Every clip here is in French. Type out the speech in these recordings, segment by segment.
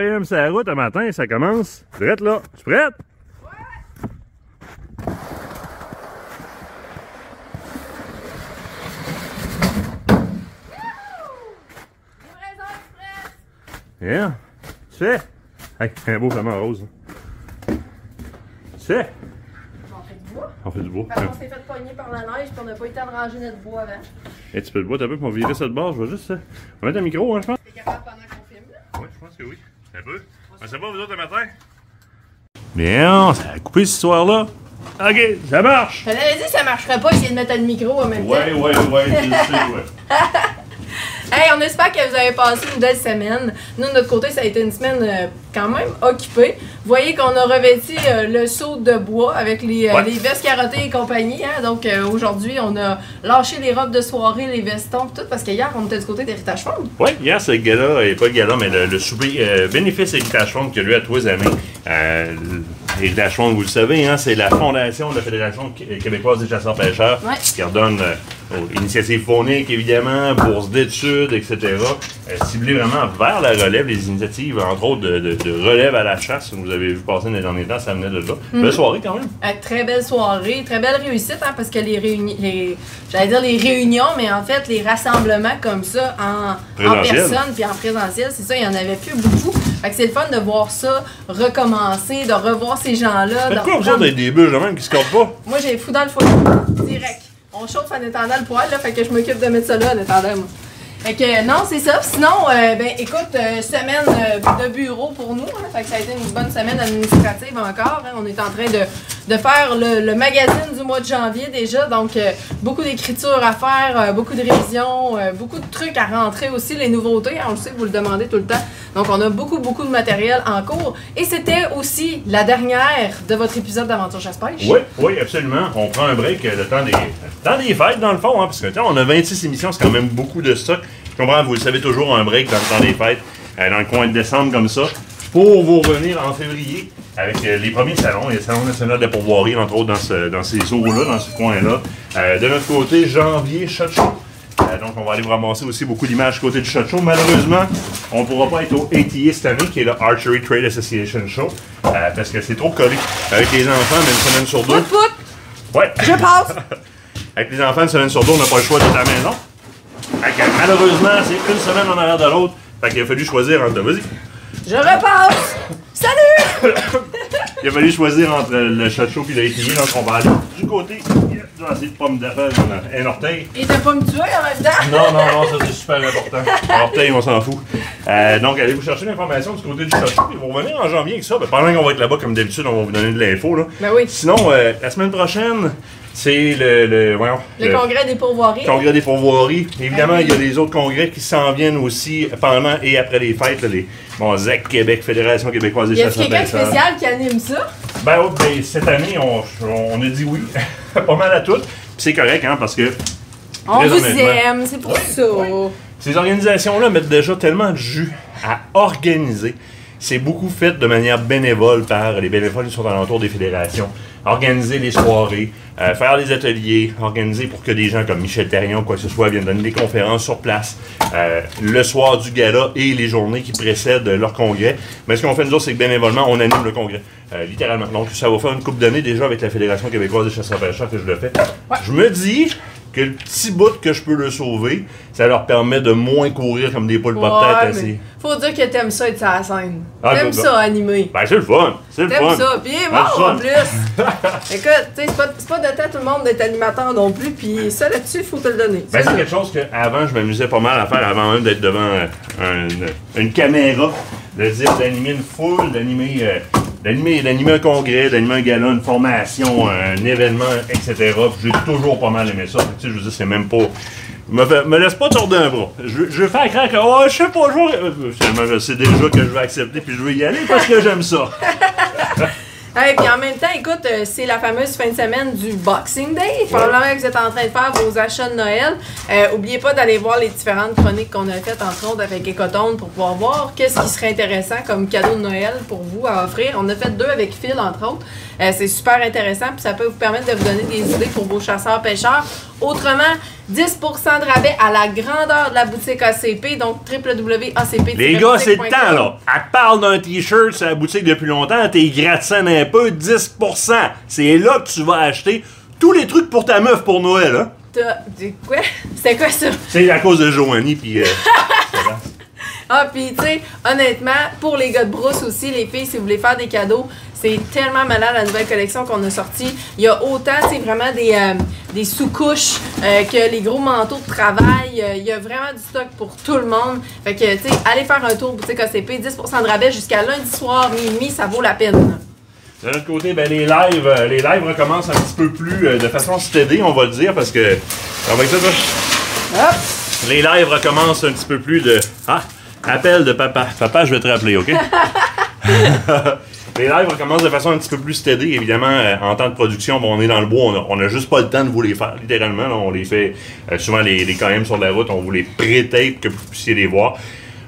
km sur la route un matin, ça commence. Prête là? Tu prête? Yeah. Tu sais? Hey, un beau flamant rose. Tu sais? On fait du bois. On fait du bois. Parce qu'on s'est fait pogner par la neige puis on n'a pas eu le temps de ranger notre bois avant. Et tu peux le bois, t'as peu pour virer ça de bord. Je vais juste. On va mettre un micro, hein, je pense. T'es capable pendant qu'on filme là? Ouais, je pense que oui. Un peu. On sait pas, vous autres, le matin? Bien, ça a coupé cette histoire-là. Ok, ça marche. Je t'avais dit que ça marcherait pas essayer de mettre le micro en même temps. Ouais, ouais, ouais, le sais, ouais. Hey, on espère que vous avez passé une belle semaine. Nous, de notre côté, ça a été une semaine euh, quand même occupée. Vous voyez qu'on a revêti euh, le seau de bois avec les, euh, Ouais. les vestes carottées et compagnie. Hein? Donc aujourd'hui, on a lâché les robes de soirée, les vestons, tout, parce que hier, on était du côté d'Héritage Fond. Ouais, hier, c'est le gala, et pas le gala, mais le, le souper bénéfice Héritage Fond qui a lieu à tous les années. Euh, Héritage vous le savez, hein, c'est la fondation de la Fédération qué- québécoise des chasseurs-pêcheurs Ouais. qui redonne aux initiatives phoniques, évidemment, bourses d'études, etc. Euh, ciblées vraiment vers la relève, les initiatives, entre autres, de, de- de relève à la chasse. Vous avez vu passer dans les derniers temps, ça venait de là. Belle soirée quand même. Euh, très belle soirée, très belle réussite, hein, parce que les réunions, j'allais dire les réunions, mais en fait, les rassemblements comme ça en, personne puis en présentiel, c'est ça, il y en avait plus beaucoup. Fait que c'est le fun de voir ça recommencer, de revoir ces gens-là. de Faites quoi, vous avec des de même qui se cordent pas? Moi, j'ai fou dans le foyer, direct. On chauffe en étendant le poêle, là, fait que je m'occupe de mettre ça là en étendant, moi. Fait que non, c'est ça. Sinon, euh, ben écoute, euh, semaine euh, de bureau pour nous. hein. fait que ça a été une bonne semaine administrative encore. hein. On est en train de, de faire le, magazine du mois de janvier déjà. Donc, euh, beaucoup d'écriture à faire, euh, beaucoup de révisions, euh, beaucoup de trucs à rentrer aussi, les nouveautés. on le sait, vous le demandez tout le temps. Donc, on a beaucoup, beaucoup de matériel en cours. Et c'était aussi la dernière de votre épisode d'Aventure Chasse-Pêche. Oui, oui, absolument. On prend un break le temps des, temps des fêtes, dans le fond, hein, parce que sais, on a 26 émissions, c'est quand même beaucoup de stock. Je comprends, vous le savez toujours, un break dans le temps des fêtes, dans le coin de décembre comme ça, pour vous revenir en février avec euh, les premiers salons, les salons nationaux de la pourvoirie, entre autres dans, ce- dans ces eaux-là, dans ce coin-là. Euh, de notre côté, janvier, shot show. Euh, donc, on va aller vous ramasser aussi beaucoup d'images côté du shot show. Malheureusement, on ne pourra pas être au ATA cette année, qui est le Archery Trade Association Show, parce que c'est trop collé avec les enfants, mais une semaine sur deux. Pout pout, Ouais. je passe! Avec les enfants, une semaine sur deux, on n'a pas le choix d'être à la maison. Malheureusement, c'est une semaine en arrière de l'autre. Fait qu'il a fallu choisir entre. Vas-y. Je repasse! Salut! Il a fallu choisir entre le show et le ATA. Donc, on va aller du côté de la pomme d'affaires, un orteil. Et t'as pas me tuer en même temps? Non, non, non, ça c'est super important. Orteil, on s'en fout. Euh, donc, allez vous chercher l'information du côté du show. Ils vont revenir en janvier avec ça. Ben, pendant qu'on va être là-bas, comme d'habitude, on va vous donner de l'info. là. Ben oui. Sinon, euh, la semaine prochaine, c'est le, le, voyons, Le congrès des pourvoiries. Congrès des pourvoiries. Évidemment, il y a des autres congrès qui s'en viennent aussi pendant et après les fêtes. là, les, bon, ZEC Québec, Fédération québécoise des Y chasseurs quelqu'un de pêcheurs? spécial qui anime ça? Ben, ouais, ben, cette année, on, on a dit oui. pas mal à toutes. Puis c'est correct, hein, parce que On vous aime, c'est pour ça. ces organisations-là mettent déjà tellement de jus à organiser. C'est beaucoup fait de manière bénévole par les bénévoles qui sont alentour des fédérations. Organiser les soirées, euh, faire des ateliers, organiser pour que des gens comme Michel Terrien ou quoi que ce soit viennent donner des conférences sur place euh, le soir du gala et les journées qui précèdent leur congrès. Mais ce qu'on fait nous autres, c'est que bénévolement, on anime le congrès. Euh, littéralement. Donc ça va faire une couple d'années déjà avec la Fédération québécoise des chasseurs-pêcheurs que je le fais. Je me dis que le petit bout que je peux le sauver, ça leur permet de moins courir comme des poules pas Ouais, tête faut dire que t'aimes ça être sur la scène. Ah, t'aimes ça animer. Ben, c'est le fun. C'est le T'aimes fun. ça, puis il est fun. en plus. Écoute, c'est pas, pas de temps tout le monde d'être animateur non plus, puis ça là-dessus, faut te le donner. Ben, c'est quelque chose que avant je m'amusais pas mal à faire avant même d'être devant euh, un- une caméra. De dire d'animer une foule, d'animer euh, d'animer, d'animer un congrès, d'animer un gala, une formation, un événement, etc. J'ai toujours pas mal aimé ça. Tu sais, je veux dire, c'est même pas. Me, laisse pas tordre un bras. Je, je veux faire croire que oh, je sais pas, je vais- euh, je sais déjà que je vais accepter puis je veux y aller parce que j'aime ça. Et puis en même temps, écoute, euh, c'est la fameuse fin de semaine du Boxing Day. Probablement que vous êtes en train de faire vos achats de Noël. Euh, oubliez pas d'aller voir les différentes chroniques qu'on a faites, entre autres avec Ecotone, pour pouvoir voir qu'est-ce qui serait intéressant comme cadeau de Noël pour vous à offrir. On a fait deux avec Phil, entre autres. Euh, c'est super intéressant, puis ça peut vous permettre de vous donner des idées pour vos chasseurs-pêcheurs. Autrement, 10% de rabais à la grandeur de la boutique ACP, donc www.acp. Les gars, c'est le temps, là. Elle parle d'un t-shirt sur la boutique depuis longtemps, t'es gratte un peu, 10%. C'est là que tu vas acheter tous les trucs pour ta meuf pour Noël, hein. T'as. du- Quoi? C'était quoi ça? C'est à cause de Joanie, puis... euh, Ah, puis tu sais, honnêtement, pour les gars de brousse aussi, les filles, si vous voulez faire des cadeaux, c'est tellement malade la nouvelle collection qu'on a sortie. Il y a autant, tu sais, vraiment des, euh, des sous-couches euh, que les gros manteaux de travail. Euh, Il y a vraiment du stock pour tout le monde. Fait que, tu sais, allez faire un tour boutique ACP, 10% de rabais jusqu'à lundi soir, minuit, ça vaut la peine. De l'autre côté, ben, les lives, les lives recommencent un petit peu plus euh, de façon steady, on va le dire, parce que. On va avec ça, toi? Hop! Les lives recommencent un petit peu plus de. Ah! Appel de papa. Papa, je vais te rappeler, OK? les lives recommencent de façon un petit peu plus steady. Évidemment, euh, en temps de production, bon, on est dans le bois, on a, on a juste pas le temps de vous les faire, littéralement. on les fait euh, souvent les, les KM sur la route, on vous les pré-tape que vous puissiez les voir.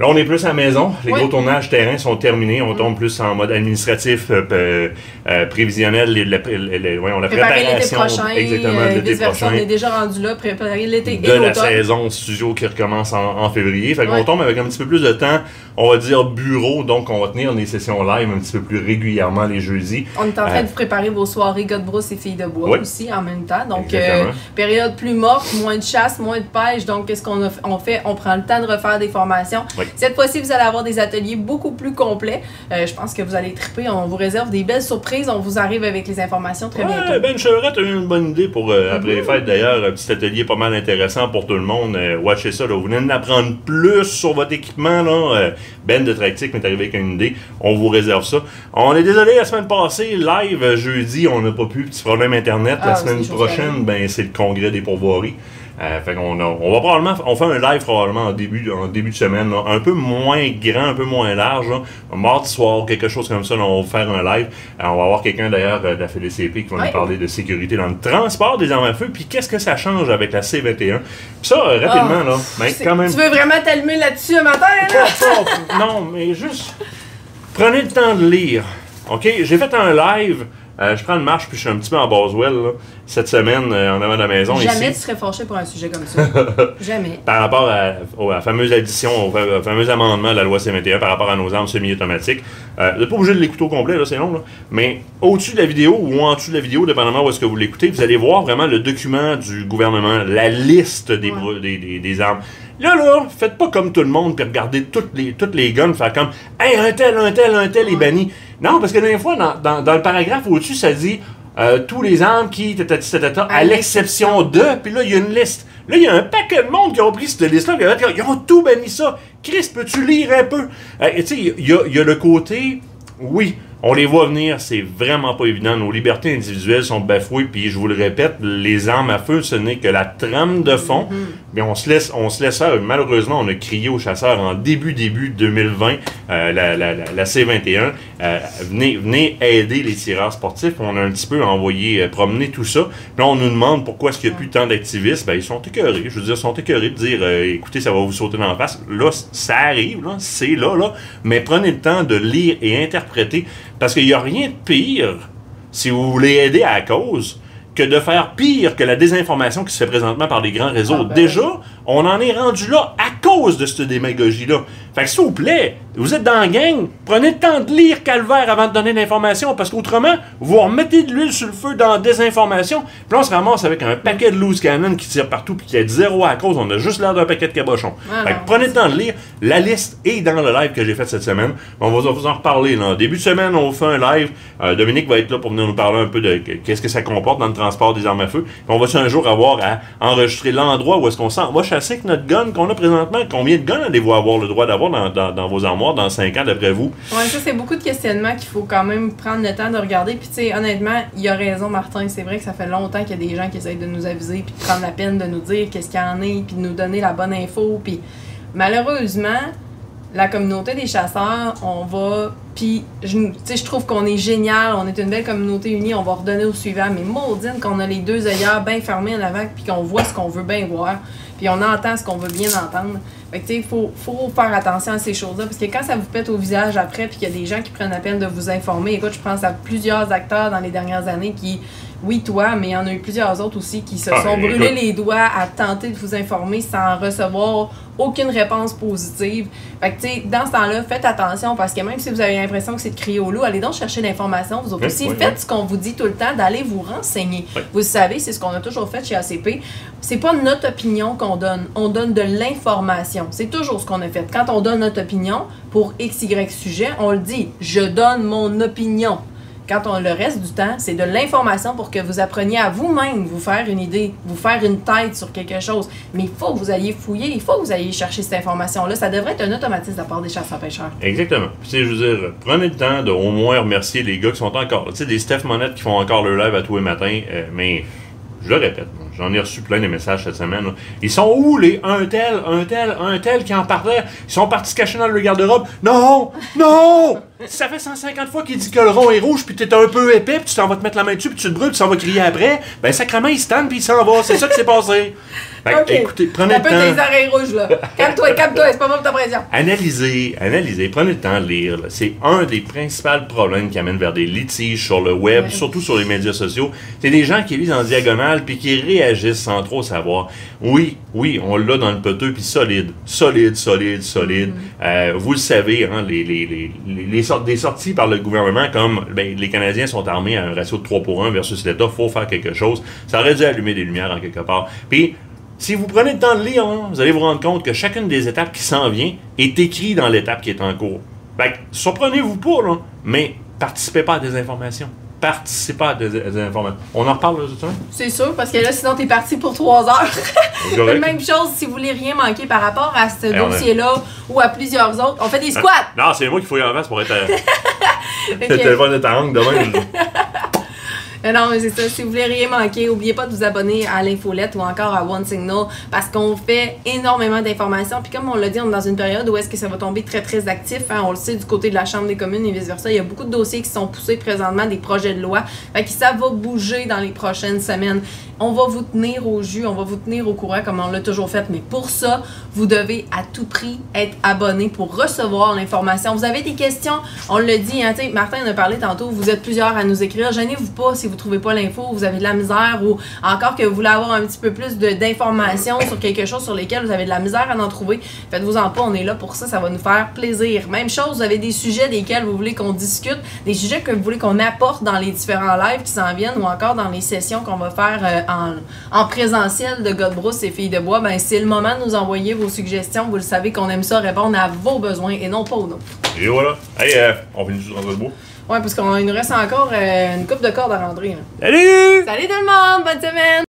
Là, on est plus à la maison. Les Oui. gros tournages terrain sont terminés. On tombe plus en mode administratif, euh, euh, prévisionnel, les- voyons, la Préparer l'été préparation prochain, exactement, euh, l'été prochain on est déjà rendu là, préparer l'été et de la saison studio qui recommence en, en février. Fait qu'on Ouais. tombe avec un petit peu plus de temps, on va dire bureau, donc on va tenir des sessions live un petit peu plus régulièrement les jeudis. On est en train Euh, de vous préparer vos soirées gars de brousse et filles de bois Oui. aussi en même temps. Donc, euh, période plus morte, moins de chasse, moins de pêche. Donc, qu'est-ce qu'on on fait? On prend le temps de refaire des formations. Oui. Cette fois-ci, vous allez avoir des ateliers beaucoup plus complets. Euh, je pense que vous allez triper. On vous réserve des belles surprises. On vous arrive avec les informations très Ouais, bientôt. ben Chevrette a eu une bonne idée pour euh, après les fêtes d'ailleurs, un petit atelier pas mal intéressant pour tout le monde. Euh, watchez ça, là. vous venez d'apprendre plus sur votre équipement. Là. Euh, ben de Tractic m'est arrivé avec une idée, on vous réserve ça. On est désolé, la semaine passée, live jeudi, on n'a pas pu, petit problème internet. Ah, la c'est semaine prochaine, ben c'est le congrès des pourvoiries. Euh, fait qu'on on va probablement, on fait un live probablement en début, en début de semaine, là, un peu moins grand, un peu moins large, là. mardi soir, quelque chose comme ça, là, on va faire un live. Euh, on va avoir quelqu'un d'ailleurs euh, de la FDCP qui va nous parler de sécurité dans le transport des armes à feu, puis qu'est-ce que ça change avec la C21. Puis ça, euh, rapidement, là, ben, Ah, C'est- quand même. Tu veux vraiment t'allumer là-dessus un matin, là? Non, mais juste prenez le temps de lire. OK? J'ai fait un live. Euh, je prends une marche puis je suis un petit peu en Boswell là, cette semaine euh, en avant de la maison Jamais tu serais fâché pour un sujet comme ça. Jamais. Par rapport à, la fameuse addition, au, fa- au fameux amendement de la loi C21 par rapport à nos armes semi-automatiques. Euh, vous n'êtes pas obligé de l'écouter au complet, là, c'est long, là. Mais au-dessus de la vidéo ou en dessous de la vidéo, dépendamment où est-ce que vous l'écoutez, vous allez voir vraiment le document du gouvernement, la liste des, Ouais. bro- des, des- des armes. Là, là, faites pas comme tout le monde puis regardez toutes les, toutes les guns, faire comme Hey, un tel, un tel, un tel est banni. Non, parce que des fois, dans, dans, dans le paragraphe au-dessus, ça dit euh, tous les armes qui, tatati, tatata, à À l'exception de, puis là, il y a une liste. Là, il y a un paquet de monde qui ont pris cette liste-là, ils ont- ils ont tout banni ça. Chris, peux-tu lire un peu? Euh, tu sais, il y a, il y a le côté, oui, on les voit venir, c'est vraiment pas évident. Nos libertés individuelles sont bafouées, puis je vous le répète, les armes à feu, ce n'est que la trame de fond. Mais on se laisse, on se laisse faire. Malheureusement, on a crié aux chasseurs en début, début 2020, euh, la, la, la, la C21, euh, venez, venez aider les tireurs sportifs. On a un petit peu envoyé euh, promener tout ça. Puis là, on nous demande pourquoi est-ce qu'il n'y a plus tant d'activistes. Ben, ils sont écœurés. Je veux dire, ils sont écœurés de dire, euh, écoutez, ça va vous sauter dans la face. Là, ça arrive, là, c'est là, là. Mais prenez le temps de lire et interpréter. Parce qu'il n'y a rien de pire, si vous voulez aider à la cause, que de faire pire que la désinformation qui se fait présentement par les grands réseaux. Ah ben Déjà, on en est rendu là à cause de cette démagogie-là. Fait que s'il vous plaît, vous êtes dans la gang, prenez le temps de lire Calvaire avant de donner l'information, parce qu'autrement, vous remettez de l'huile sur le feu dans la désinformation, puis on se ramasse avec un paquet de loose cannon qui tire partout, puis qui est zéro à cause, on a juste l'air d'un paquet de cabochons. Ah fait que prenez le temps de lire. La liste est dans le live que j'ai fait cette semaine. On va vous en reparler. Là. Début de semaine, on fait un live. Euh, Dominique va être là pour venir nous parler un peu de que- qu'est-ce que ça comporte dans le transport des armes à feu. Puis on va un jour avoir à enregistrer l'endroit où est-ce qu'on s'en va chasser avec notre gun qu'on a présentement. Combien de guns allez-vous avoir le droit d'avoir dans, dans- dans vos armoires? Dans 5 ans d'après vous? Ouais, ça, c'est beaucoup de questionnements qu'il faut quand même prendre le temps de regarder. Puis, tu sais, honnêtement, il a raison, Martin. C'est vrai que ça fait longtemps qu'il y a des gens qui essayent de nous aviser, puis de prendre la peine de nous dire qu'est-ce qu'il y en est, puis de nous donner la bonne info. Puis, malheureusement, la communauté des chasseurs, on va. Puis, je, tu sais, je trouve qu'on est génial, on est une belle communauté unie, on va redonner au suivant. Mais maudine qu'on a les deux œillères bien fermés en avant, puis qu'on voit ce qu'on veut bien voir, puis on entend ce qu'on veut bien entendre. Fait que, tu sais, il faut, faut faire attention à ces choses-là. Parce que quand ça vous pète au visage après, puis qu'il y a des gens qui prennent la peine de vous informer, écoute, je pense à plusieurs acteurs dans les dernières années qui, oui, toi, mais il y en a eu plusieurs autres aussi qui se Ah, sont brûlés les doigts à tenter de vous informer sans recevoir aucune réponse positive. Fait que, tu sais, dans ce temps-là, faites attention parce que même si vous avez l'impression que c'est de crier au loup, allez donc chercher l'information. Vous autres Oui, aussi, oui, faites oui. ce qu'on vous dit tout le temps, d'aller vous renseigner. Vous savez, c'est ce qu'on a toujours fait chez ACP. C'est pas notre opinion qu'on donne, on donne de l'information. C'est toujours ce qu'on a fait. Quand on donne notre opinion pour X, Y sujet, on le dit. Je donne mon opinion. Quand on le reste du temps, c'est de l'information pour que vous appreniez à vous-même vous faire une idée, vous faire une tête sur quelque chose. Mais il faut que vous alliez fouiller, il faut que vous alliez chercher cette information-là. Ça devrait être un automatisme de la part des chasseurs-pêcheurs. Exactement. Puis, je veux dire, prenez le temps de au moins remercier les gars qui sont encore. Tu sais, des Steph Monette qui font encore leur live à tous les matins, euh, mais je le répète, j'en ai reçu plein de messages cette semaine. là. Ils sont où les un tel, un tel, un tel qui en parlaient? Ils sont partis se cacher dans le garde-robe? Non! Non! Ça fait 150 fois qu'il dit que le rond est rouge, puis t'es un peu épais, puis tu t'en vas te mettre la main dessus, puis tu te brûles, puis tu s'en vas crier après. Ben, sacrément, il se tanne, puis il s'en va. C'est ça qui s'est passé. Fait Ok. écoutez, prenez Un le peu temps. des oreilles rouges, là. Calme-toi, calme-toi, c'est pas bon ta pression. Analysez, analysez, prenez le temps de lire. C'est un des principaux problèmes qui amène vers des litiges sur le web, Ouais. surtout sur les médias sociaux. C'est des gens qui lisent en diagonale puis qui réagissent sans trop savoir. Oui, oui, on l'a dans le peteux puis solide, solide, solide, solide. Euh, vous le savez, hein, les, les, les, les, les sortes, des sorties par le gouvernement comme ben, les Canadiens sont armés à un ratio de 3 pour 1 versus l'État, faut faire quelque chose. Ça aurait dû allumer des lumières en quelque part. Puis si vous prenez le temps de lire, hein, vous allez vous rendre compte que chacune des étapes qui s'en vient est écrite dans l'étape qui est en cours. Fait surprenez-vous pas, là, mais participez pas à des informations. Participez à des, des informations. On en reparle, là, tout? C'est sûr, parce que là, sinon, t'es parti pour trois heures. Même chose, si vous voulez rien manquer par rapport à ce Eh, a- dossier-là ou à plusieurs autres, on fait des squats! Non, c'est moi qui fouille en face pour être. euh, Fait Le téléphone est en angle Euh, Non, mais c'est ça. Si vous voulez rien manquer, n'oubliez pas de vous abonner à l'infolette ou encore à One Signal parce qu'on fait énormément d'informations. Puis comme on l'a dit, on est dans une période où est-ce que ça va tomber très, très actif. hein. On le sait du côté de la Chambre des communes et vice-versa. Il y a beaucoup de dossiers qui sont poussés présentement, des projets de loi. Fait que ça va bouger dans les prochaines semaines. On va vous tenir au jus, on va vous tenir au courant comme on l'a toujours fait. Mais pour ça, vous devez à tout prix être abonné pour recevoir l'information. Vous avez des questions, on le dit, hein, Martin en a parlé tantôt, vous êtes plusieurs à nous écrire. Gênez-vous pas si vous trouvez pas l'info, vous avez de la misère ou encore que vous voulez avoir un petit peu plus d'informations sur quelque chose sur lequel vous avez de la misère à en trouver. Faites-vous-en pas, on est là pour ça, ça va nous faire plaisir. Même chose, vous avez des sujets desquels vous voulez qu'on discute, des sujets que vous voulez qu'on apporte dans les différents lives qui s'en viennent ou encore dans les sessions qu'on va faire euh, en, en présentiel de Godbrousse et Filles de Bois. Ben, c'est le moment de nous envoyer vos suggestions. Vous le savez qu'on aime ça répondre à vos besoins et non pas aux nôtres. Et voilà. Hey, euh, on finit juste dans le bois. Ouais, parce qu'il nous reste encore euh, une coupe de cordes à rentrer. là. Salut! Salut tout le monde, bonne semaine!